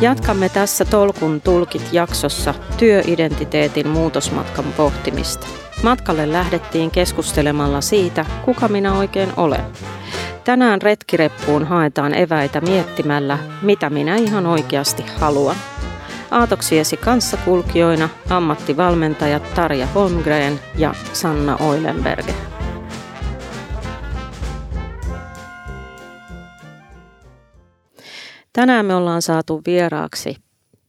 Jatkamme tässä Tolkun tulkit jaksossa työidentiteetin muutosmatkan pohtimista. Matkalle lähdettiin keskustelemalla siitä, kuka minä oikein olen. Tänään retkireppuun haetaan eväitä miettimällä, mitä minä ihan oikeasti haluan. Aatoksiesi kanssakulkijoina ammattivalmentajat Tarja Holmgren ja Sanna Oilenberger. Tänään me ollaan saatu vieraaksi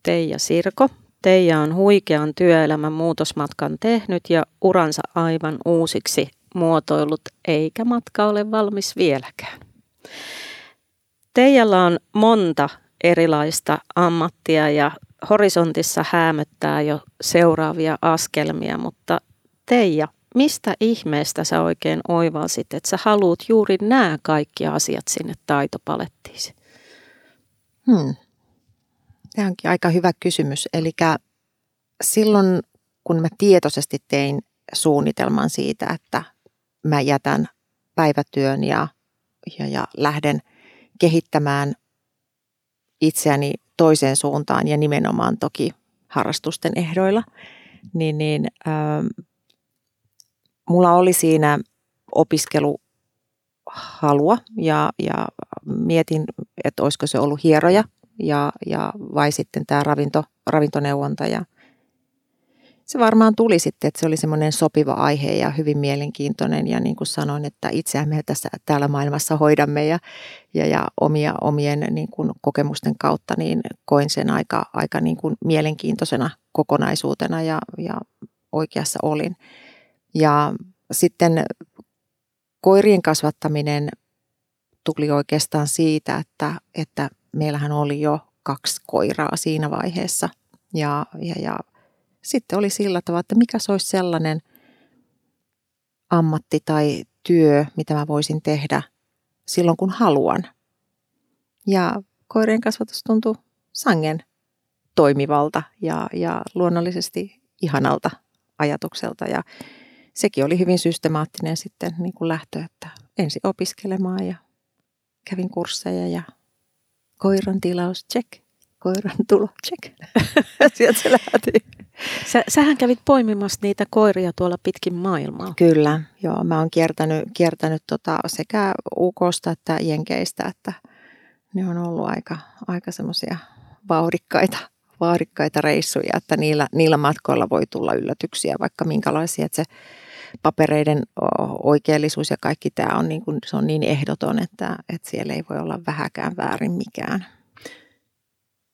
Teija Sirko. Teija on huikean työelämän muutosmatkan tehnyt ja uransa aivan uusiksi muotoillut, eikä matka ole valmis vieläkään. Teijalla on monta erilaista ammattia ja horisontissa häämöttää jo seuraavia askelmia, mutta Teija, mistä ihmeestä sä oikein oivalsit, että sä haluat juuri nämä kaikki asiat sinne taitopalettiisi? Hmm. Tämä onkin aika hyvä kysymys. Eli silloin, kun mä tietoisesti tein suunnitelman siitä, että mä jätän päivätyön ja, ja, ja lähden kehittämään itseäni toiseen suuntaan ja nimenomaan toki harrastusten ehdoilla, niin, niin ähm, mulla oli siinä opiskeluhalua ja, ja mietin, että olisiko se ollut hieroja ja, ja vai sitten tämä ravinto, ravintoneuvonta ja se varmaan tuli sitten, että se oli semmoinen sopiva aihe ja hyvin mielenkiintoinen ja niin kuin sanoin, että itseämme tässä täällä maailmassa hoidamme ja, ja, ja omia, omien niin kuin kokemusten kautta niin koin sen aika, aika niin kuin mielenkiintoisena kokonaisuutena ja, ja oikeassa olin. Ja sitten koirien kasvattaminen tuli oikeastaan siitä, että, että meillähän oli jo kaksi koiraa siinä vaiheessa ja, ja, ja sitten oli sillä tavalla, että mikä se olisi sellainen ammatti tai työ, mitä mä voisin tehdä silloin, kun haluan. Ja koirien kasvatus tuntui sangen toimivalta ja, ja luonnollisesti ihanalta ajatukselta. Ja sekin oli hyvin systemaattinen sitten niin kuin lähtö, että ensi opiskelemaan ja kävin kursseja ja koiran tilaus, check. Koiran tulo, check. Sieltä se lähti. Sä, sähän kävit poimimassa niitä koiria tuolla pitkin maailmaa. Kyllä, joo. Mä oon kiertänyt, kiertänyt tota sekä UKsta että Jenkeistä, että ne on ollut aika, aika semmoisia vauhdikkaita, vauhdikkaita reissuja, että niillä, niillä matkoilla voi tulla yllätyksiä, vaikka minkälaisia, että se papereiden oikeellisuus ja kaikki tämä on niin, kuin, se on niin ehdoton, että, että siellä ei voi olla vähäkään väärin mikään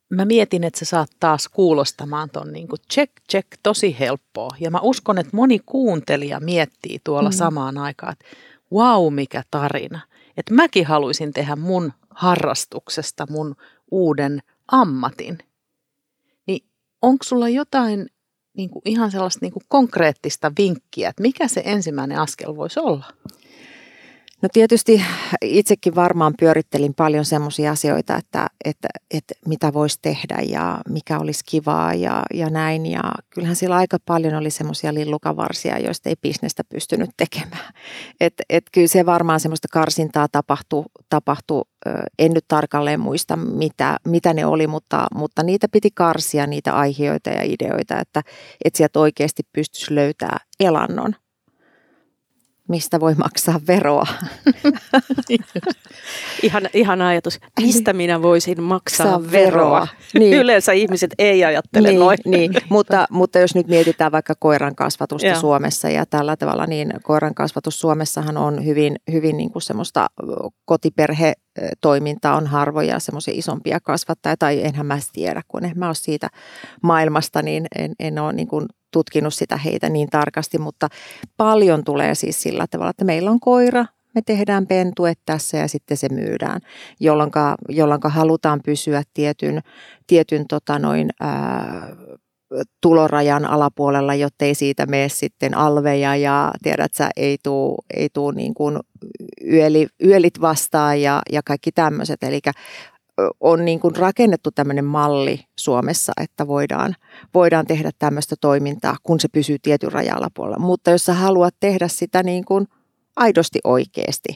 mä mietin, että se saat taas kuulostamaan ton niin kuin check, check, tosi helppoa. Ja mä uskon, että moni kuuntelija miettii tuolla mm. samaan aikaan, että wow, mikä tarina. Että mäkin haluaisin tehdä mun harrastuksesta mun uuden ammatin. Niin onko sulla jotain niin kuin ihan sellaista niin kuin konkreettista vinkkiä, että mikä se ensimmäinen askel voisi olla? No tietysti itsekin varmaan pyörittelin paljon semmoisia asioita, että, että, että mitä voisi tehdä ja mikä olisi kivaa ja, ja näin. Ja kyllähän siellä aika paljon oli semmoisia lillukavarsia, joista ei bisnestä pystynyt tekemään. Et, et kyllä se varmaan semmoista karsintaa tapahtui, tapahtui en nyt tarkalleen muista mitä, mitä ne oli, mutta, mutta niitä piti karsia, niitä aiheita ja ideoita, että, että sieltä oikeasti pystyisi löytää elannon – mistä voi maksaa veroa. ihan, ihan ajatus, mistä minä voisin maksaa Saa veroa. veroa. Niin. Yleensä ihmiset ei ajattele niin, noin. Niin. mutta, mutta jos nyt mietitään vaikka koiran kasvatusta Joo. Suomessa ja tällä tavalla, niin koiran kasvatus Suomessahan on hyvin, hyvin niin kuin semmoista kotiperhe toiminta on harvoja semmoisia isompia kasvattajia, tai enhän mä tiedä, kun en mä ole siitä maailmasta, niin en, en ole niin kuin tutkinut sitä heitä niin tarkasti, mutta paljon tulee siis sillä tavalla, että meillä on koira, me tehdään pentuet tässä ja sitten se myydään, jolloin, halutaan pysyä tietyn, tietyn tota noin, ää, tulorajan alapuolella, jottei siitä mene sitten alveja ja tiedät sä, ei tuu, ei tuu niin kuin yöli, yölit vastaan ja, ja kaikki tämmöiset. Eli on niin kuin rakennettu tämmöinen malli Suomessa, että voidaan, voidaan tehdä tämmöistä toimintaa, kun se pysyy tietyn rajalla puolella. Mutta jos sä haluat tehdä sitä niin kuin aidosti oikeasti,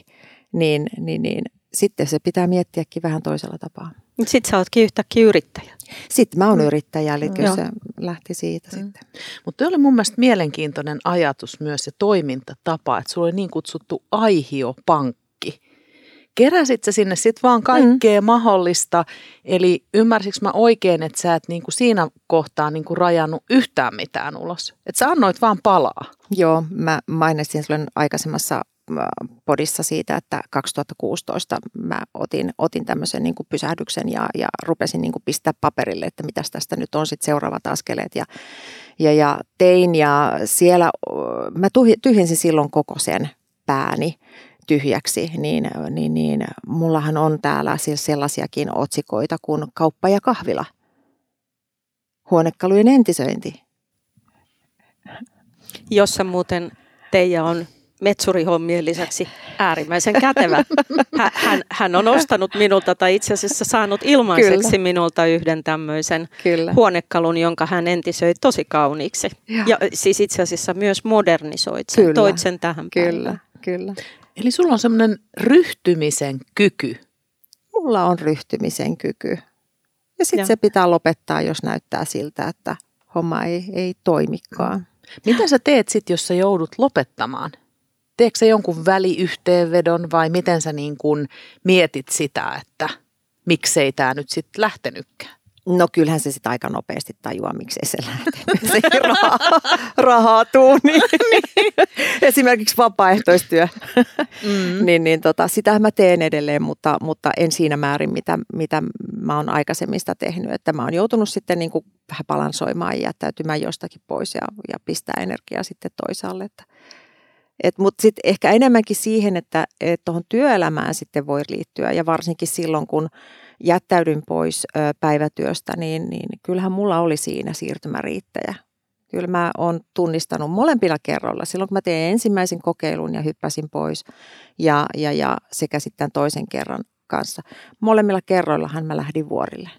niin, niin, niin sitten se pitää miettiäkin vähän toisella tapaa. Sitten sä ootkin yhtäkkiä yrittäjä. Sitten mä oon mm. yrittäjä, eli kyllä se lähti siitä mm. sitten. Mutta oli mun mielestä mielenkiintoinen ajatus myös se toimintatapa, että sulla oli niin kutsuttu aihiopankki. Keräsit sä sinne sitten vaan kaikkea mm. mahdollista, eli ymmärsikö mä oikein, että sä et niinku siinä kohtaa niinku rajannut yhtään mitään ulos? Että sä annoit vaan palaa. Joo, mä mainitsin silloin aikaisemmassa podissa siitä, että 2016 mä otin, otin tämmöisen niin pysähdyksen ja, ja rupesin niin pistää paperille, että mitä tästä nyt on sitten seuraavat askeleet. Ja, ja, ja tein ja siellä mä tyhjensin silloin koko sen pääni tyhjäksi, niin, niin, niin mullahan on täällä siis sellaisiakin otsikoita kuin kauppa ja kahvila. Huonekalujen entisöinti. Jossa muuten Teija on metsurihommien lisäksi äärimmäisen kätevä. Hän, hän on ostanut minulta tai itse asiassa saanut ilmaiseksi Kyllä. minulta yhden tämmöisen Kyllä. huonekalun, jonka hän entisöi tosi kauniiksi. Ja, ja siis itse asiassa myös modernisoit sen, Kyllä. toit sen tähän Kyllä. Päivään. Kyllä. Eli sulla on semmoinen ryhtymisen kyky. Mulla on ryhtymisen kyky. Ja sitten se pitää lopettaa, jos näyttää siltä, että homma ei, ei toimikaan. Mitä sä teet sitten, jos sä joudut lopettamaan? teekö sä jonkun väliyhteenvedon vai miten sä niin kuin mietit sitä, että miksei tämä nyt sitten lähtenytkään? No kyllähän se sitten aika nopeasti tajuaa, miksei se lähtenyt. Se ei rahaa, rahaa tuu. Niin. Esimerkiksi vapaaehtoistyö. Mm. niin, niin tota, sitähän mä teen edelleen, mutta, mutta en siinä määrin, mitä, mitä mä oon aikaisemmista tehnyt. Että mä oon joutunut sitten niin kuin vähän balansoimaan ja jättäytymään jostakin pois ja, ja pistää energiaa sitten toisaalle. Että, mutta sitten ehkä enemmänkin siihen, että tuohon työelämään sitten voi liittyä ja varsinkin silloin, kun jättäydyn pois ö, päivätyöstä, niin, niin kyllähän mulla oli siinä siirtymäriittäjä. Kyllä mä oon tunnistanut molempilla kerroilla. Silloin kun mä tein ensimmäisen kokeilun ja hyppäsin pois ja, ja, ja sekä sitten toisen kerran kanssa. Molemmilla kerroillahan mä lähdin vuorille.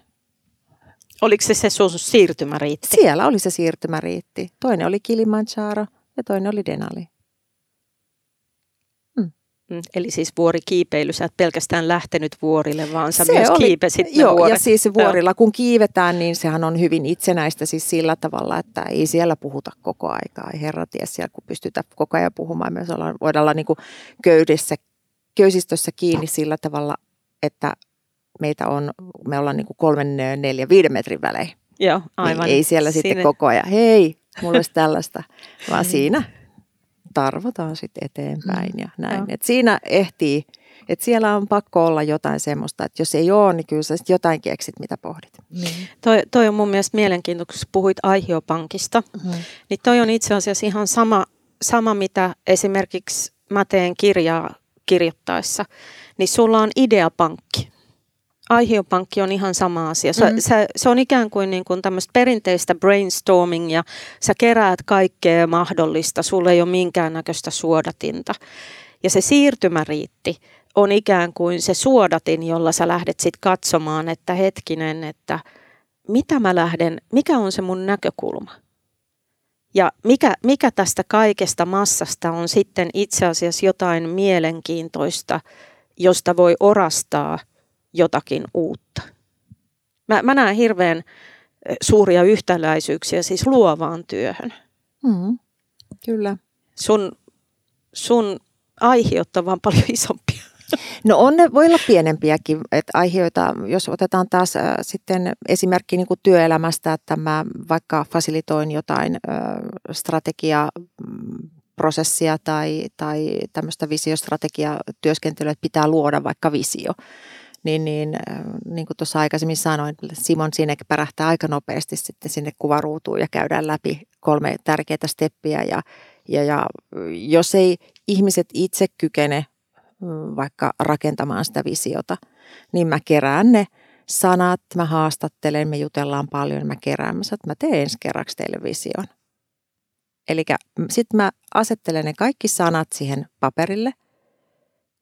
Oliko se se sun siirtymäriitti? Siellä oli se siirtymäriitti. Toinen oli Kilimanjaro ja toinen oli Denali. Mm, eli siis vuorikiipeily, sä et pelkästään lähtenyt vuorille, vaan sä se myös oli, kiipesit Joo, vuoret. ja siis vuorilla kun kiivetään, niin sehän on hyvin itsenäistä siis sillä tavalla, että ei siellä puhuta koko aikaa. Ei herra ties siellä, kun pystytään koko ajan puhumaan. Myös ollaan, voidaan olla niin kuin köydessä, köysistössä kiinni sillä tavalla, että meitä on, me ollaan niin kuin kolmen, neljä, viiden metrin välein. Joo, aivan. Ei, ei siellä Sinne. sitten koko ajan, hei, mulla olisi tällaista, vaan siinä tarvotaan sitten eteenpäin mm. ja näin. Et siinä ehtii, että siellä on pakko olla jotain semmoista, että jos ei ole, niin kyllä sä jotain keksit, mitä pohdit. Niin. Toi, toi on mun mielestä mielenkiintoista, kun puhuit Aihiopankista, mm-hmm. niin toi on itse asiassa ihan sama, sama, mitä esimerkiksi mä teen kirjaa kirjoittaessa, niin sulla on ideapankki. Aihiopankki on ihan sama asia. Se, mm-hmm. se, se on ikään kuin, niin kuin tämmöistä perinteistä brainstormingia. Sä keräät kaikkea mahdollista, sulle ei ole minkäännäköistä suodatinta. Ja se siirtymäriitti on ikään kuin se suodatin, jolla sä lähdet sitten katsomaan, että hetkinen, että mitä mä lähden, mikä on se mun näkökulma. Ja mikä, mikä tästä kaikesta massasta on sitten itse asiassa jotain mielenkiintoista, josta voi orastaa – jotakin uutta. Mä, mä näen hirveän suuria yhtäläisyyksiä siis luovaan työhön. Mm, kyllä. Sun, sun aiheut on vaan paljon isompia. No on ne, voi olla pienempiäkin että aiheita, jos otetaan taas äh, sitten esimerkki niin kuin työelämästä, että mä vaikka fasilitoin jotain äh, strategia prosessia tai, tai tämmöistä visiostrategiatyöskentelyä, että pitää luoda vaikka visio niin, niin, äh, niin kuin tuossa aikaisemmin sanoin, Simon Sinek pärähtää aika nopeasti sitten sinne kuvaruutuun ja käydään läpi kolme tärkeää steppiä. Ja, ja, ja jos ei ihmiset itse kykene mm, vaikka rakentamaan sitä visiota, niin mä kerään ne sanat, mä haastattelen, me jutellaan paljon, mä kerään, mä sanon, että mä teen ensi kerraksi teille vision. Eli sitten mä asettelen ne kaikki sanat siihen paperille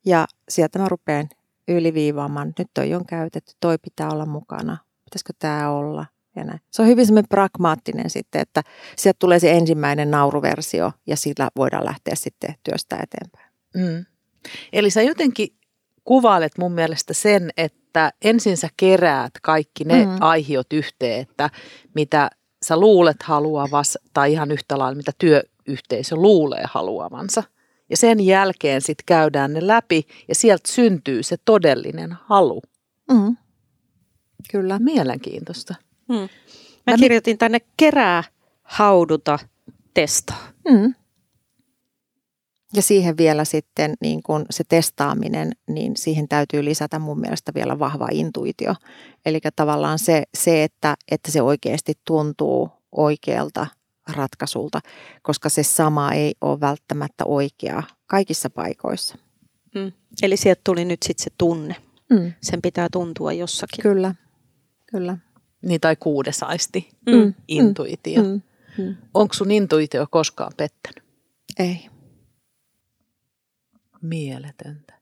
ja sieltä mä rupean yliviivaamaan, nyt toi on käytetty, toi pitää olla mukana, pitäisikö tämä olla ja näin. Se on hyvin semmoinen pragmaattinen sitten, että sieltä tulee se ensimmäinen nauruversio ja sillä voidaan lähteä sitten työstä eteenpäin. Mm. Eli sä jotenkin kuvailet mun mielestä sen, että ensin sä keräät kaikki ne mm. aihiot yhteen, että mitä sä luulet haluavas tai ihan yhtä lailla mitä työyhteisö luulee haluavansa. Ja sen jälkeen sitten käydään ne läpi ja sieltä syntyy se todellinen halu. Mm. Kyllä. Mielenkiintoista. Mm. Mä, Mä kirjoitin tänne kerää, hauduta, testaa. Mm. Ja siihen vielä sitten niin kun se testaaminen, niin siihen täytyy lisätä mun mielestä vielä vahva intuitio. Eli tavallaan se, se että, että se oikeasti tuntuu oikealta ratkaisulta, koska se sama ei ole välttämättä oikea kaikissa paikoissa. Mm. Eli sieltä tuli nyt sitten se tunne. Mm. Sen pitää tuntua jossakin. Kyllä, kyllä. Niin tai kuudesaisti, mm. mm. intuitio. Mm. Mm. Onko sun intuitio koskaan pettänyt? Ei. Mieletöntä.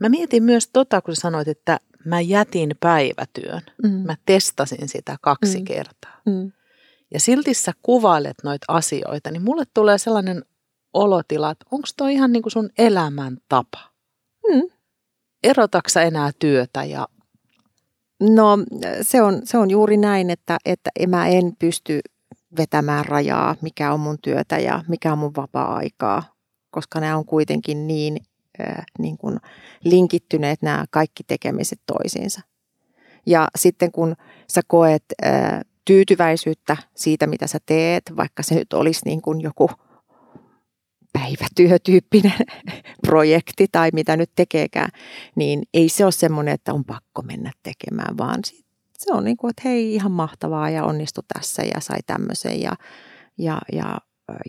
Mä mietin myös tota, kun sanoit, että mä jätin päivätyön. Mm. Mä testasin sitä kaksi mm. kertaa. Mm. Ja silti sä kuvailet noita asioita, niin mulle tulee sellainen olotila, että onko toi ihan niin kuin sun elämäntapa? Mm. Erotaksa enää työtä ja No se on, se on juuri näin, että, että mä en pysty vetämään rajaa, mikä on mun työtä ja mikä on mun vapaa-aikaa koska nämä on kuitenkin niin, äh, niin kuin linkittyneet nämä kaikki tekemiset toisiinsa. Ja sitten kun sä koet äh, tyytyväisyyttä siitä, mitä sä teet, vaikka se nyt olisi niin kuin joku päivätyötyyppinen projekti tai mitä nyt tekeekään, niin ei se ole semmoinen, että on pakko mennä tekemään, vaan se on niin kuin, että hei, ihan mahtavaa ja onnistu tässä ja sai tämmöisen ja, ja, ja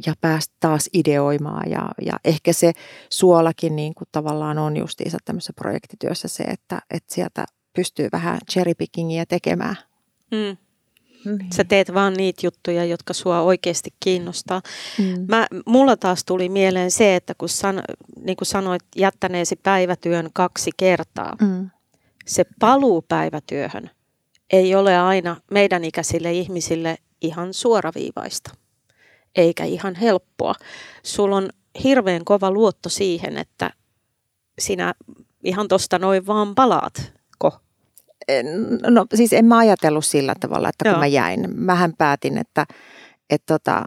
ja päästä taas ideoimaan. Ja, ja ehkä se suolakin niin kuin tavallaan on justiinsa tämmöisessä projektityössä se, että, että sieltä pystyy vähän cherrypickingia tekemään. Mm. Niin. Sä teet vaan niitä juttuja, jotka sua oikeasti kiinnostaa. Mm. Mä, mulla taas tuli mieleen se, että kun san, niin kuin sanoit jättäneesi päivätyön kaksi kertaa, mm. se paluu päivätyöhön ei ole aina meidän ikäisille ihmisille ihan suoraviivaista eikä ihan helppoa. Sulla on hirveän kova luotto siihen, että sinä ihan tosta noin vaan palaat. No siis en mä ajatellut sillä tavalla, että kun Joo. mä jäin. Mähän päätin, että, että tota,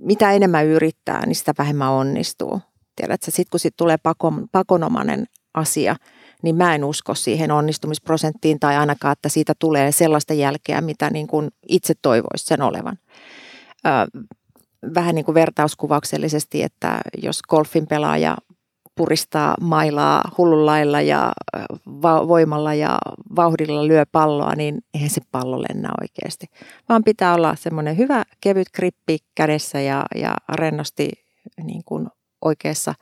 mitä enemmän yrittää, niin sitä vähemmän onnistuu. Tiedätkö, sitten kun sit tulee pakon, pakonomainen asia, niin mä en usko siihen onnistumisprosenttiin tai ainakaan, että siitä tulee sellaista jälkeä, mitä niin kuin itse toivoisi sen olevan vähän niin kuin vertauskuvauksellisesti, että jos golfin pelaaja puristaa mailaa hullunlailla ja voimalla ja vauhdilla lyö palloa, niin eihän se pallo lennä oikeasti. Vaan pitää olla semmoinen hyvä kevyt grippi kädessä ja, ja rennosti niin kuin oikeassa,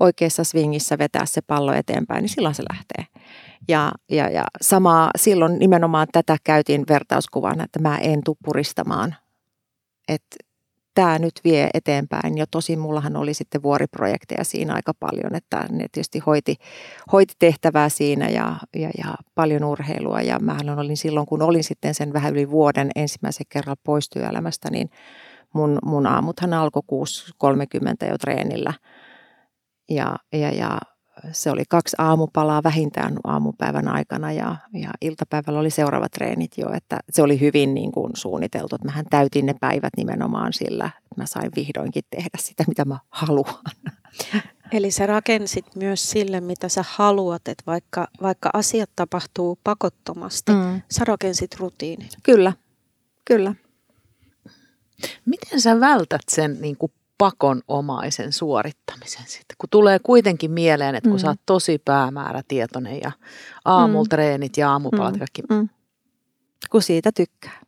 oikeassa swingissä vetää se pallo eteenpäin, niin silloin se lähtee. Ja, ja, ja samaa silloin nimenomaan tätä käytiin vertauskuvana, että mä en tule puristamaan. Että tämä nyt vie eteenpäin. Ja tosin mullahan oli sitten vuoriprojekteja siinä aika paljon, että ne tietysti hoiti, hoiti tehtävää siinä ja, ja, ja paljon urheilua. Ja mä olin silloin, kun olin sitten sen vähän yli vuoden ensimmäisen kerran pois työelämästä, niin mun, mun aamuthan alkoi 6.30 jo treenillä. Ja, ja, ja se oli kaksi aamupalaa vähintään aamupäivän aikana ja, ja iltapäivällä oli seuraavat treenit jo, että se oli hyvin niin kuin suunniteltu, että mähän täytin ne päivät nimenomaan sillä, että mä sain vihdoinkin tehdä sitä, mitä mä haluan. Eli sä rakensit myös sille, mitä sä haluat, että vaikka, vaikka asiat tapahtuu pakottomasti, mm. sä rakensit rutiinin. Kyllä, kyllä. Miten sä vältät sen niin kuin pakonomaisen suorittamisen sitten. Kun tulee kuitenkin mieleen, että kun mm. sä oot tosi päämäärätietoinen ja aamultreenit mm. ja aamupalat mm. kaikki. Mm. Kun siitä tykkää.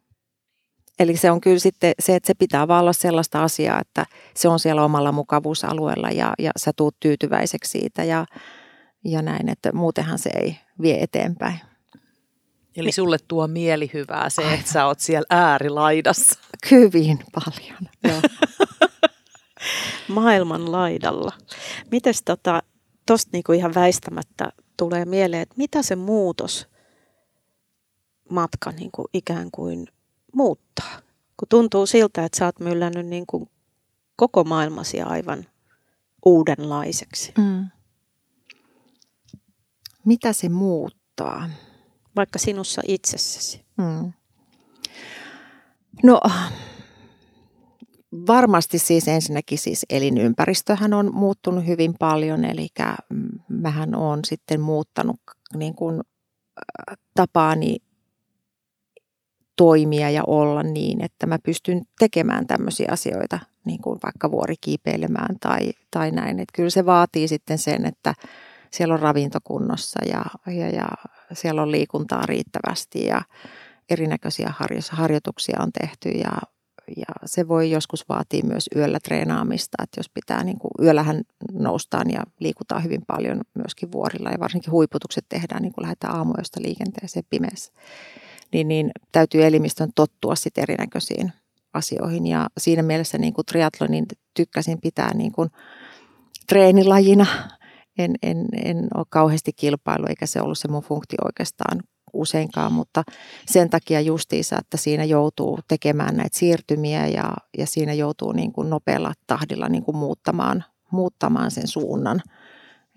Eli se on kyllä sitten se, että se pitää vaan olla sellaista asiaa, että se on siellä omalla mukavuusalueella ja, ja sä tuut tyytyväiseksi siitä ja, ja näin, että muutenhan se ei vie eteenpäin. Eli sulle tuo mielihyvää se, että sä oot siellä äärilaidassa. Hyvin paljon, joo. maailman laidalla. Mites tota, tosta niinku ihan väistämättä tulee mieleen, että mitä se muutos matka niinku ikään kuin muuttaa? Kun tuntuu siltä, että sä oot myllännyt niinku koko maailmasi aivan uudenlaiseksi. Mm. mitä se muuttaa? Vaikka sinussa itsessäsi. Hmm. No varmasti siis ensinnäkin siis elinympäristöhän on muuttunut hyvin paljon, eli mähän on sitten muuttanut niin kuin tapaani toimia ja olla niin, että mä pystyn tekemään tämmöisiä asioita, niin kuin vaikka vuorikiipeilemään tai, tai näin. Että kyllä se vaatii sitten sen, että siellä on ravintokunnossa ja, ja, ja siellä on liikuntaa riittävästi ja erinäköisiä harjoituksia on tehty ja, ja se voi joskus vaatia myös yöllä treenaamista, että jos pitää, niin kuin yöllähän noustaan ja liikutaan hyvin paljon myöskin vuorilla ja varsinkin huiputukset tehdään, niin kuin lähdetään aamuista liikenteeseen pimeässä, niin, niin täytyy elimistön tottua sitten erinäköisiin asioihin ja siinä mielessä niin kuin triathlonin tykkäsin pitää niin kuin treenilajina. En, en, en ole kauheasti kilpailu eikä se ollut se mun funktio oikeastaan useinkaan, mutta sen takia justiinsa, että siinä joutuu tekemään näitä siirtymiä ja, ja siinä joutuu niin kuin nopealla tahdilla niin kuin muuttamaan, muuttamaan sen suunnan.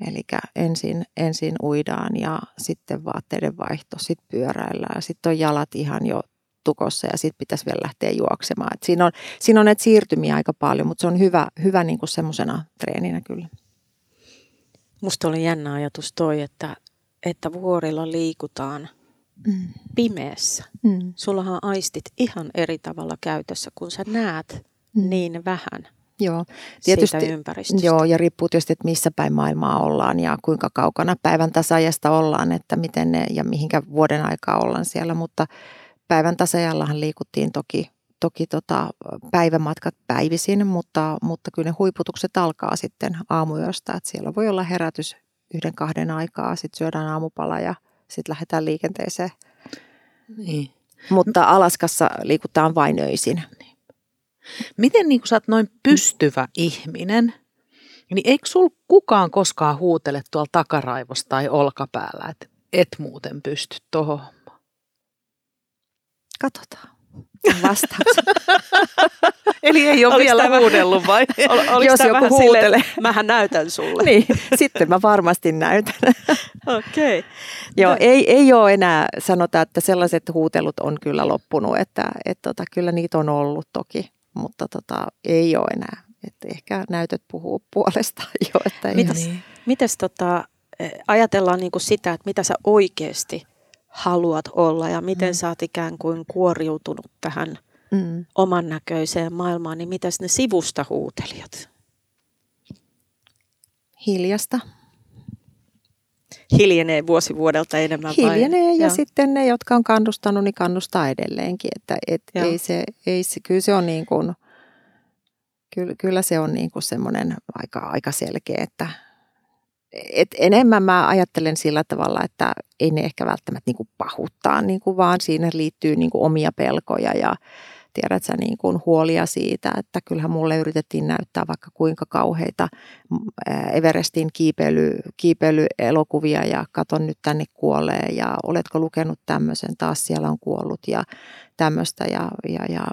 Eli ensin, ensin uidaan ja sitten vaatteiden vaihto, sitten pyöräillään, sitten on jalat ihan jo tukossa ja sitten pitäisi vielä lähteä juoksemaan. Et siinä, on, siinä on näitä siirtymiä aika paljon, mutta se on hyvä, hyvä niin kuin semmoisena treeninä kyllä. Musta oli jännä ajatus toi, että, että vuorilla liikutaan – mm. pimeässä. Mm. Sullahan aistit ihan eri tavalla käytössä, kun sä näet mm. niin vähän Joo, tietysti, siitä ympäristöstä. Joo, ja riippuu tietysti, että missä päin maailmaa ollaan ja kuinka kaukana päivän tasajasta ollaan, että miten ne ja mihinkä vuoden aikaa ollaan siellä, mutta päivän tasajallahan liikuttiin toki, toki tota päivämatkat päivisin, mutta, mutta kyllä ne huiputukset alkaa sitten aamuyöstä, että siellä voi olla herätys yhden kahden aikaa, sitten syödään aamupala ja – sitten lähdetään liikenteeseen. Niin. Mutta Alaskassa liikutaan vain öisin. Niin. Miten niin kun sä oot noin pystyvä ihminen, niin eikö sul kukaan koskaan huutele tuolla takaraivosta tai olkapäällä, että et muuten pysty tuohon Katsotaan vastaus. Eli ei ole vielä tämä, huudellut vai? Ol, Jos joku huutelee. mähän näytän sulle. niin, sitten mä varmasti näytän. Okei. Okay. Joo, ei, ei ole enää, sanotaan, että sellaiset huutelut on kyllä loppunut, että et tota, kyllä niitä on ollut toki, mutta tota, ei ole enää. Että ehkä näytöt puhuu puolestaan jo. Että ei mitäs, niin. mitäs tota, ajatellaan niinku sitä, että mitä sä oikeasti haluat olla ja miten mm. sä oot ikään kuin kuoriutunut tähän mm. oman näköiseen maailmaan, niin mitäs ne sivusta huutelijat? Hiljasta. Hiljenee vuosi vuodelta enemmän Hiljenee vai? ja Joo. sitten ne, jotka on kannustanut, niin kannustaa edelleenkin. Että et ei se, ei se, kyllä se on niin kuin, kyllä, kyllä se on niin kuin semmoinen aika, aika selkeä, että et enemmän mä ajattelen sillä tavalla, että ei ne ehkä välttämättä niin kuin pahuttaa, niin kuin vaan. Siinä liittyy niin kuin omia pelkoja ja tiedät sä niin kuin huolia siitä, että kyllähän mulle yritettiin näyttää vaikka kuinka kauheita Everestin kiipeily, kiipeilyelokuvia ja katon nyt tänne kuolee ja oletko lukenut tämmöisen, taas siellä on kuollut ja tämmöistä ja, ja, ja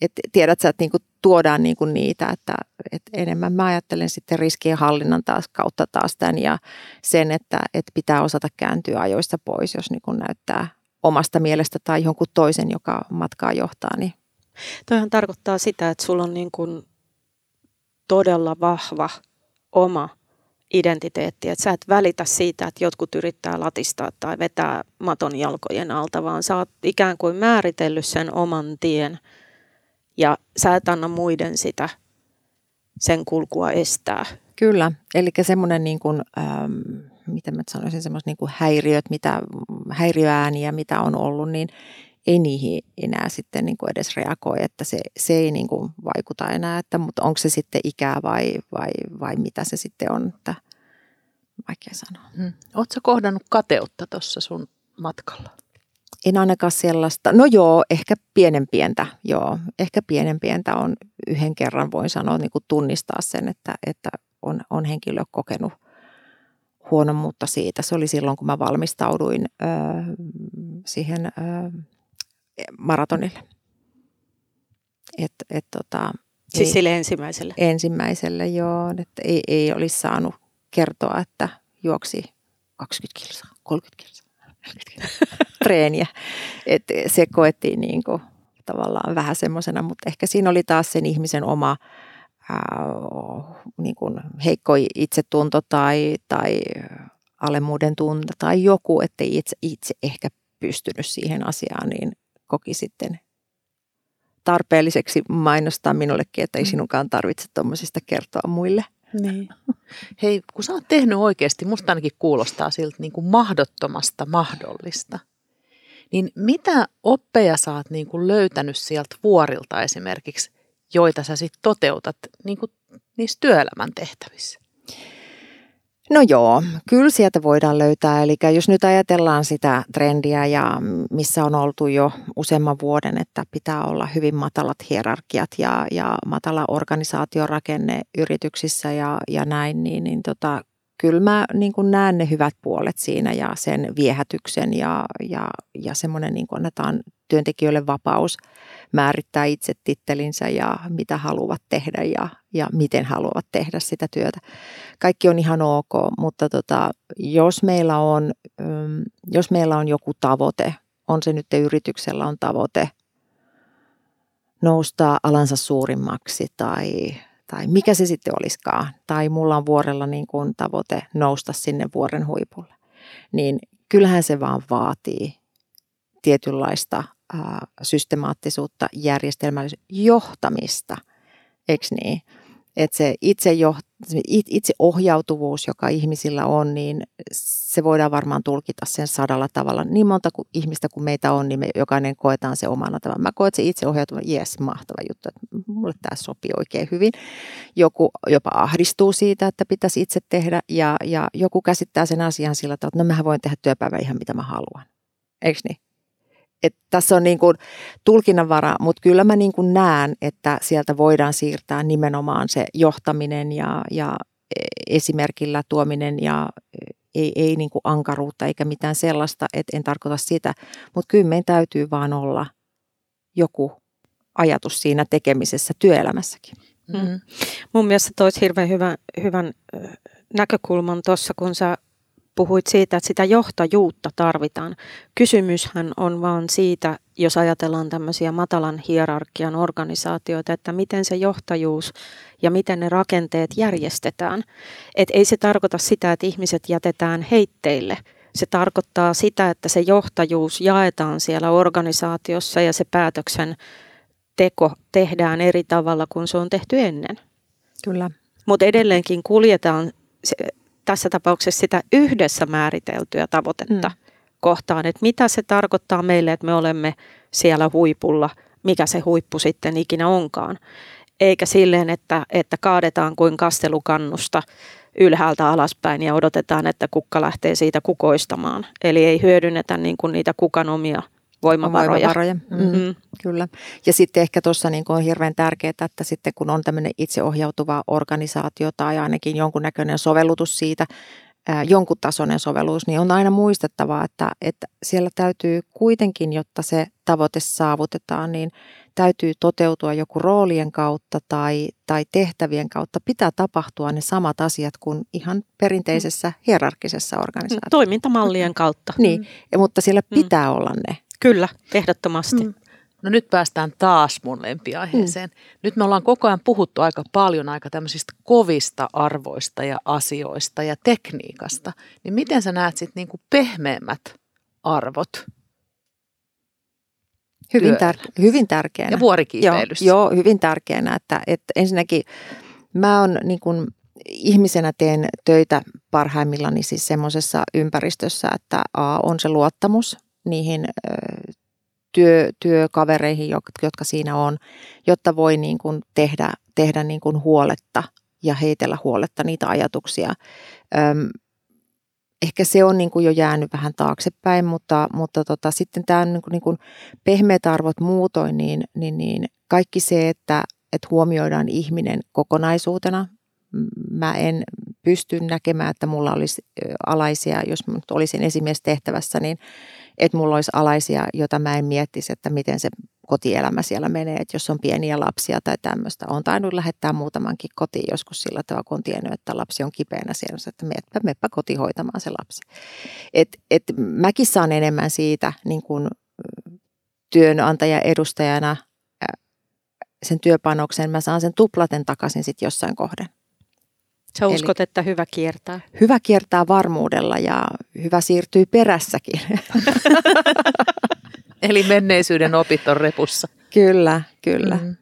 et tiedät sä, että niinku tuodaan niinku niitä, että et enemmän mä ajattelen sitten riskien hallinnan taas kautta taas tämän ja sen, että et pitää osata kääntyä ajoista pois, jos niinku näyttää omasta mielestä tai jonkun toisen, joka matkaa johtaa. Niin. Toihan tarkoittaa sitä, että sulla on niin kuin todella vahva oma identiteetti, että sä et välitä siitä, että jotkut yrittää latistaa tai vetää maton jalkojen alta, vaan sä oot ikään kuin määritellyt sen oman tien – ja sä et anna muiden sitä sen kulkua estää. Kyllä, eli semmoinen niin kuin, ähm, miten mä sanoisin, semmoiset niin kuin häiriöt, mitä, häiriöääniä, mitä on ollut, niin ei niihin enää sitten niin kuin edes reagoi, että se, se ei niin kuin vaikuta enää, että, mutta onko se sitten ikää vai, vai, vai mitä se sitten on, että vaikea sanoa. Hmm. Oletko kohdannut kateutta tuossa sun matkalla? En ainakaan sellaista. No joo, ehkä pienen pientä, joo. Ehkä pienen pientä on yhden kerran, voin sanoa, niin kuin tunnistaa sen, että, että on, on henkilö kokenut huonommuutta siitä. Se oli silloin, kun mä valmistauduin ö, siihen ö, maratonille. Et, et, tota, siis ei, sille ensimmäiselle? Ensimmäiselle, joo. Että ei, ei olisi saanut kertoa, että juoksi 20 kilsaa, 30 kilsaa, treeniä. Et se koettiin niin kuin, tavallaan vähän semmoisena, mutta ehkä siinä oli taas sen ihmisen oma ää, niin kuin heikko itsetunto tai, tai alemmuuden tunto tai joku, ettei itse, itse ehkä pystynyt siihen asiaan, niin koki sitten tarpeelliseksi mainostaa minullekin, että ei mm. sinunkaan tarvitse tuommoisista kertoa muille. Niin. Hei, kun sä oot tehnyt oikeasti, musta ainakin kuulostaa siltä niin kuin mahdottomasta mahdollista. Niin mitä oppeja sä oot niin kuin löytänyt sieltä vuorilta esimerkiksi, joita sä sitten toteutat niin kuin niissä työelämän tehtävissä? No joo, kyllä sieltä voidaan löytää. Eli jos nyt ajatellaan sitä trendiä ja missä on oltu jo useamman vuoden, että pitää olla hyvin matalat hierarkiat ja, ja matala organisaatiorakenne yrityksissä ja, ja näin, niin, niin tota, kyllä mä niin kuin näen ne hyvät puolet siinä ja sen viehätyksen ja, ja, ja semmoinen niin kuin annetaan työntekijöille vapaus määrittää itse tittelinsä ja mitä haluavat tehdä ja, ja miten haluavat tehdä sitä työtä. Kaikki on ihan ok, mutta tota, jos, meillä on, jos meillä on joku tavoite, on se nyt yrityksellä on tavoite nousta alansa suurimmaksi tai tai mikä se sitten olisikaan, tai mulla on vuorella niin kuin tavoite nousta sinne vuoren huipulle, niin kyllähän se vaan vaatii tietynlaista systemaattisuutta, järjestelmällisyyttä, johtamista, eikö niin? Että se itse, joht, itse ohjautuvuus, joka ihmisillä on, niin se voidaan varmaan tulkita sen sadalla tavalla. Niin monta kuin ihmistä kuin meitä on, niin me jokainen koetaan se omana tavalla. Mä koen, että se itse ohjautuva, jes, mahtava juttu, että mulle tämä sopii oikein hyvin. Joku jopa ahdistuu siitä, että pitäisi itse tehdä ja, ja joku käsittää sen asian sillä tavalla, että no mähän voin tehdä työpäivän ihan mitä mä haluan. Eikö niin? Että tässä on niin kuin tulkinnanvara, mutta kyllä mä niin kuin näen, että sieltä voidaan siirtää nimenomaan se johtaminen ja, ja esimerkillä tuominen ja ei, ei niin kuin ankaruutta eikä mitään sellaista, että en tarkoita sitä, mutta kyllä meidän täytyy vaan olla joku ajatus siinä tekemisessä työelämässäkin. Mm. Mun mielestä toit hirveän hyvän, hyvän näkökulman tuossa, kun sä puhuit siitä, että sitä johtajuutta tarvitaan. Kysymyshän on vaan siitä, jos ajatellaan tämmöisiä matalan hierarkian organisaatioita, että miten se johtajuus ja miten ne rakenteet järjestetään. Et ei se tarkoita sitä, että ihmiset jätetään heitteille. Se tarkoittaa sitä, että se johtajuus jaetaan siellä organisaatiossa ja se päätöksen teko tehdään eri tavalla kuin se on tehty ennen. Kyllä. Mutta edelleenkin kuljetaan tässä tapauksessa sitä yhdessä määriteltyä tavoitetta mm. kohtaan, että mitä se tarkoittaa meille, että me olemme siellä huipulla, mikä se huippu sitten ikinä onkaan. Eikä silleen, että, että kaadetaan kuin kastelukannusta ylhäältä alaspäin ja odotetaan, että kukka lähtee siitä kukoistamaan. Eli ei hyödynnetä niin kuin niitä kukan omia voimavaroja. voimavaroja. Mm, mm-hmm. Kyllä. Ja sitten ehkä tuossa niin on hirveän tärkeää, että sitten kun on tämmöinen itseohjautuva organisaatio tai ainakin jonkunnäköinen sovellutus siitä, ää, jonkun tasoinen sovellus, niin on aina muistettava, että, että siellä täytyy kuitenkin, jotta se tavoite saavutetaan, niin täytyy toteutua joku roolien kautta tai, tai tehtävien kautta. Pitää tapahtua ne samat asiat kuin ihan perinteisessä hierarkisessa organisaatiossa. Toimintamallien kautta. Niin, mm. mutta siellä pitää mm. olla ne. Kyllä, ehdottomasti. Mm. No nyt päästään taas mun lempiaiheeseen. Mm. Nyt me ollaan koko ajan puhuttu aika paljon aika tämmöisistä kovista arvoista ja asioista ja tekniikasta. Niin miten sä näet sitten niinku pehmeämmät arvot? Hyvin, tär- hyvin tärkeänä. Ja vuorikiipeilyssä. Joo, joo, hyvin tärkeänä. Että, että ensinnäkin mä oon niin kun, ihmisenä teen töitä parhaimmillani siis semmoisessa ympäristössä, että A on se luottamus niihin työ, työkavereihin, jotka siinä on, jotta voi niin kuin tehdä, tehdä niin kuin huoletta ja heitellä huoletta niitä ajatuksia. Ehkä se on niin kuin jo jäänyt vähän taaksepäin, mutta, mutta tota, sitten tämä niin kuin, niin kuin pehmeät arvot muutoin, niin, niin, niin kaikki se, että, että huomioidaan ihminen kokonaisuutena. Mä en pysty näkemään, että mulla olisi alaisia, jos mä olisin esimies tehtävässä, niin että mulla olisi alaisia, jota mä en miettisi, että miten se kotielämä siellä menee, että jos on pieniä lapsia tai tämmöistä. Olen tainnut lähettää muutamankin kotiin joskus sillä tavalla, kun on tiennyt, että lapsi on kipeänä siellä, että meppä, meppä koti hoitamaan se lapsi. Et, et mäkin saan enemmän siitä niin kuin työnantaja edustajana sen työpanoksen, mä saan sen tuplaten takaisin sitten jossain kohden. Sä uskot, Eli että hyvä kiertää? Hyvä kiertää varmuudella ja hyvä siirtyy perässäkin. Eli menneisyyden opit on repussa. Kyllä, kyllä. Mm.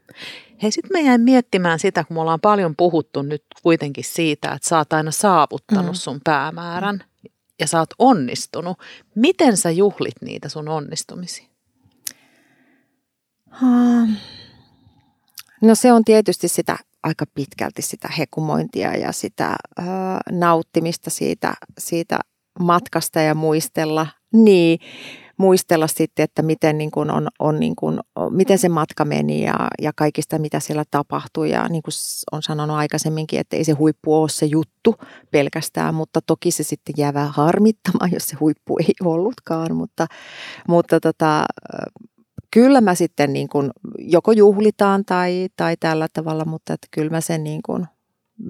Hei, sitten mä jäin miettimään sitä, kun me ollaan paljon puhuttu nyt kuitenkin siitä, että sä oot aina saavuttanut mm. sun päämäärän ja sä oot onnistunut. Miten sä juhlit niitä sun onnistumisia? No se on tietysti sitä aika pitkälti sitä hekumointia ja sitä äh, nauttimista siitä, siitä matkasta ja muistella. Niin, muistella sitten, että miten, niin kuin on, on niin kuin, miten se matka meni ja, ja kaikista, mitä siellä tapahtui. Ja niin kuin on sanonut aikaisemminkin, että ei se huippu ole se juttu pelkästään, mutta toki se sitten jää vähän harmittamaan, jos se huippu ei ollutkaan. Mutta, mutta tota, kyllä mä sitten niin kuin joko juhlitaan tai, tai tällä tavalla, mutta että kyllä mä sen niin kuin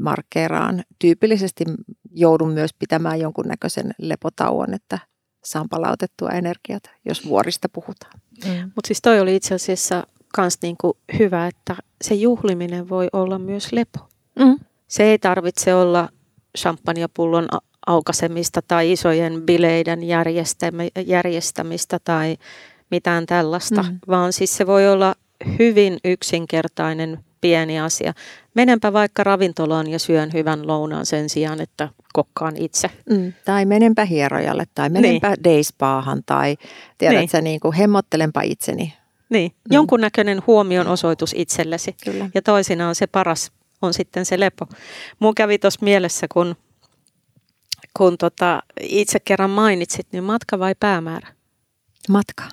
markkeeraan. Tyypillisesti joudun myös pitämään jonkunnäköisen lepotauon, että saan palautettua energiat, jos vuorista puhutaan. Mm. Mutta siis toi oli itse asiassa myös niinku hyvä, että se juhliminen voi olla myös lepo. Mm. Se ei tarvitse olla champagnepullon aukasemista tai isojen bileiden järjestämistä tai mitään tällaista, mm. vaan siis se voi olla hyvin yksinkertainen pieni asia. Menenpä vaikka ravintolaan ja syön hyvän lounaan sen sijaan, että kokkaan itse. Mm, tai menenpä hierojalle tai menenpä niin. dayspaahan tai tiedätkö, niin. niin kuin hemmottelenpa itseni. Niin, mm. jonkunnäköinen huomion osoitus itsellesi. Kyllä. Ja toisinaan se paras on sitten se lepo. Mun kävi tuossa mielessä, kun, kun tota, itse kerran mainitsit, niin matka vai päämäärä? Matka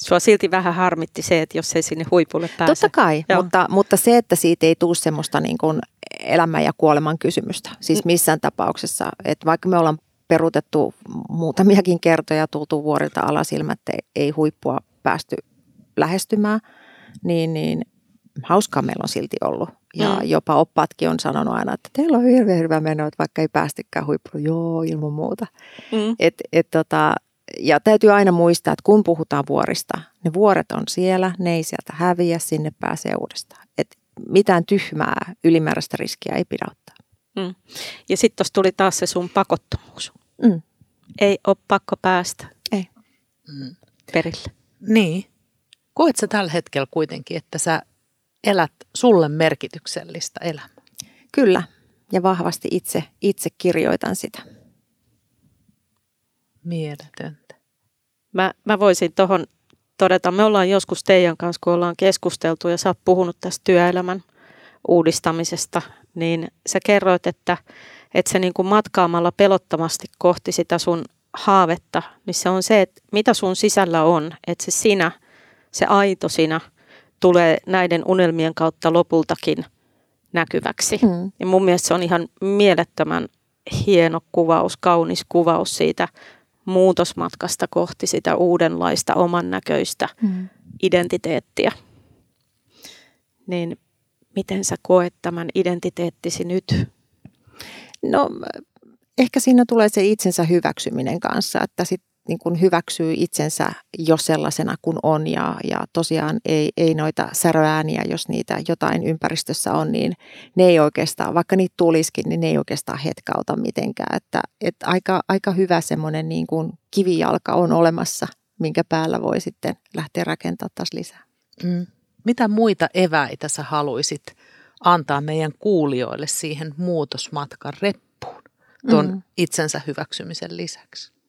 sua silti vähän harmitti se, että jos ei sinne huipulle pääse. Totta kai, mutta, mutta se, että siitä ei tule semmoista niin kuin elämän ja kuoleman kysymystä. Siis mm. missään tapauksessa, että vaikka me ollaan peruutettu muutamiakin kertoja, tultu vuorilta alas ilman, että ei huippua päästy lähestymään, niin, niin hauskaa meillä on silti ollut. Ja mm. jopa oppaatkin on sanonut aina, että teillä on hirveän hyvä meno, että vaikka ei päästykään huippuun. Joo, ilman muuta. Mm. Et, et tota, ja täytyy aina muistaa, että kun puhutaan vuorista, ne vuoret on siellä, ne ei sieltä häviä, sinne pääsee uudestaan. Et mitään tyhmää ylimääräistä riskiä ei pidä ottaa. Mm. Ja sitten tuossa tuli taas se sun pakottomuus. Mm. Ei ole pakko päästä. Ei. Mm. Perille. Niin. Koet sä tällä hetkellä kuitenkin, että sä elät sulle merkityksellistä elämää? Kyllä. Ja vahvasti itse, itse kirjoitan sitä. Mieletöntä. Mä, mä voisin tuohon todeta, me ollaan joskus teidän kanssa, kun ollaan keskusteltu ja sä oot puhunut tästä työelämän uudistamisesta, niin sä kerroit, että, että se niin kuin matkaamalla pelottomasti kohti sitä sun haavetta, niin se on se, että mitä sun sisällä on, että se sinä, se aito sinä, tulee näiden unelmien kautta lopultakin näkyväksi. Mm. Ja mun mielestä se on ihan mielettömän hieno kuvaus, kaunis kuvaus siitä muutosmatkasta kohti sitä uudenlaista oman näköistä mm. identiteettiä. Niin miten sä koet tämän identiteettisi nyt? No ehkä siinä tulee se itsensä hyväksyminen kanssa, että sit niin kuin hyväksyy itsensä jo sellaisena kuin on ja, ja tosiaan ei, ei noita säröääniä, jos niitä jotain ympäristössä on, niin ne ei oikeastaan, vaikka niitä tulisikin, niin ne ei oikeastaan hetkauta mitenkään. Että, että aika, aika hyvä semmoinen niin kuin kivijalka on olemassa, minkä päällä voi sitten lähteä rakentamaan taas lisää. Mm. Mitä muita eväitä sä haluaisit antaa meidän kuulijoille siihen muutosmatkan reppuun tuon mm. itsensä hyväksymisen lisäksi?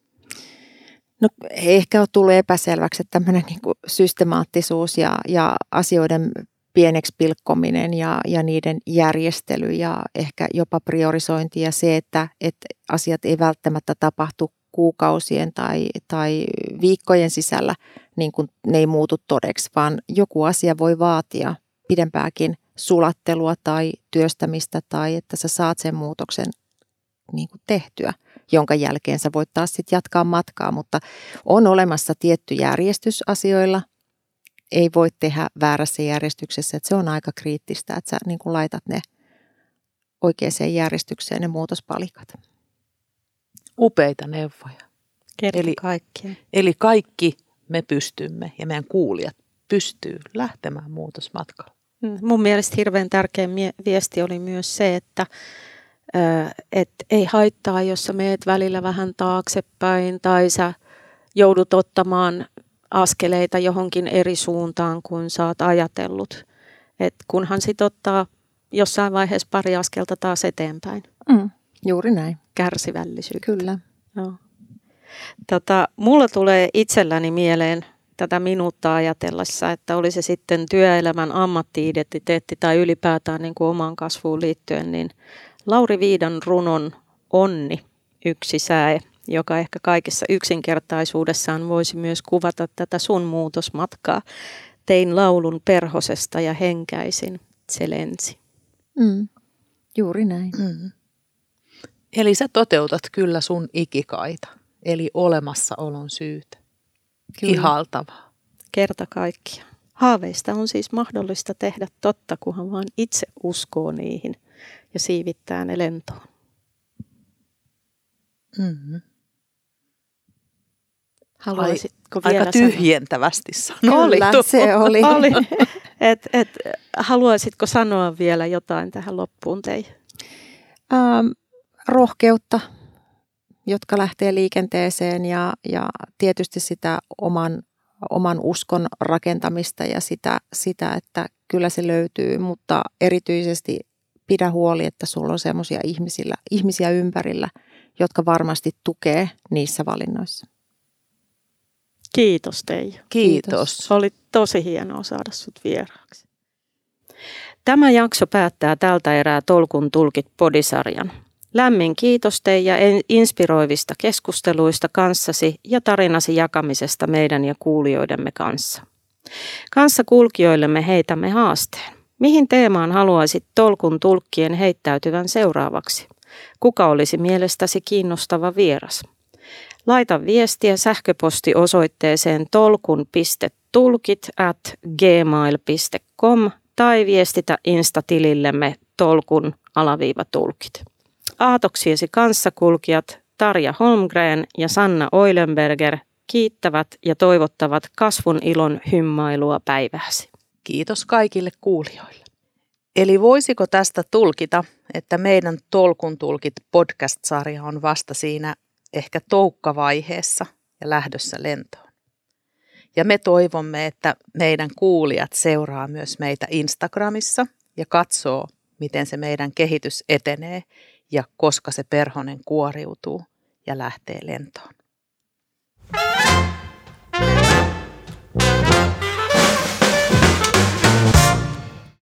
No ehkä ole tullut epäselväksi, että tämmöinen niin kuin systemaattisuus ja, ja asioiden pieneksi pilkkominen ja, ja niiden järjestely ja ehkä jopa priorisointi ja se, että, että asiat ei välttämättä tapahtu kuukausien tai, tai viikkojen sisällä, niin kuin ne ei muutu todeksi, vaan joku asia voi vaatia pidempääkin sulattelua tai työstämistä tai että sä saat sen muutoksen niin kuin tehtyä, jonka jälkeen sä voit taas sitten jatkaa matkaa, mutta on olemassa tietty järjestys asioilla, ei voi tehdä väärässä järjestyksessä, että se on aika kriittistä, että sä niin kuin laitat ne oikeaan järjestykseen ne muutospalikat. Upeita neuvoja. Kerta eli, kaikkia. eli kaikki me pystymme ja meidän kuulijat pystyy lähtemään muutosmatkalle. Mm, mun mielestä hirveän tärkeä viesti oli myös se, että et ei haittaa, jos sä meet välillä vähän taaksepäin tai sä joudut ottamaan askeleita johonkin eri suuntaan kuin sä oot ajatellut. Et kunhan sit ottaa jossain vaiheessa pari askelta taas eteenpäin. Mm, juuri näin. Kärsivällisyyttä. Kyllä. Joo. Tota, mulla tulee itselläni mieleen tätä minuuttaa ajatellessa, että oli se sitten työelämän ammattiidentiteetti tai ylipäätään niin kuin omaan kasvuun liittyen, niin Lauri Viidan runon Onni yksi säe, joka ehkä kaikessa yksinkertaisuudessaan voisi myös kuvata tätä sun muutosmatkaa. Tein laulun perhosesta ja henkäisin, se lensi. Mm, juuri näin. Mm. Eli sä toteutat kyllä sun ikikaita, eli olemassaolon syytä. Kyllä. Ihaltavaa. Kerta kaikkiaan. Haaveista on siis mahdollista tehdä totta, kunhan vaan itse uskoo niihin ja siivittää ne lentoon. Mm-hmm. Haluaisitko Ai, vielä Aika tyhjentävästi sanoa? Kyllä, se oli. oli. Et, et, haluaisitko sanoa vielä jotain tähän loppuun teille? Ähm, rohkeutta, jotka lähtee liikenteeseen ja, ja tietysti sitä oman, oman uskon rakentamista ja sitä, sitä, että kyllä se löytyy, mutta erityisesti pidä huoli, että sulla on sellaisia ihmisiä ympärillä, jotka varmasti tukee niissä valinnoissa. Kiitos Teija. Kiitos. Kiitos. Oli tosi hienoa saada sut vieraaksi. Tämä jakso päättää tältä erää Tolkun tulkit podisarjan. Lämmin kiitos Teija inspiroivista keskusteluista kanssasi ja tarinasi jakamisesta meidän ja kuulijoidemme kanssa. Kanssa kulkijoillemme heitämme haasteen. Mihin teemaan haluaisit tolkun tulkkien heittäytyvän seuraavaksi? Kuka olisi mielestäsi kiinnostava vieras? Laita viestiä sähköpostiosoitteeseen tolkun.tulkit at gmail.com tai viestitä instatilillemme tolkun alaviiva tulkit. Aatoksiesi kanssakulkijat Tarja Holmgren ja Sanna Oilenberger kiittävät ja toivottavat kasvun ilon hymmailua päiväsi. Kiitos kaikille kuulijoille. Eli voisiko tästä tulkita, että meidän Tolkun tulkit podcast-sarja on vasta siinä ehkä toukkavaiheessa ja lähdössä lentoon. Ja me toivomme, että meidän kuulijat seuraa myös meitä Instagramissa ja katsoo, miten se meidän kehitys etenee ja koska se perhonen kuoriutuu ja lähtee lentoon.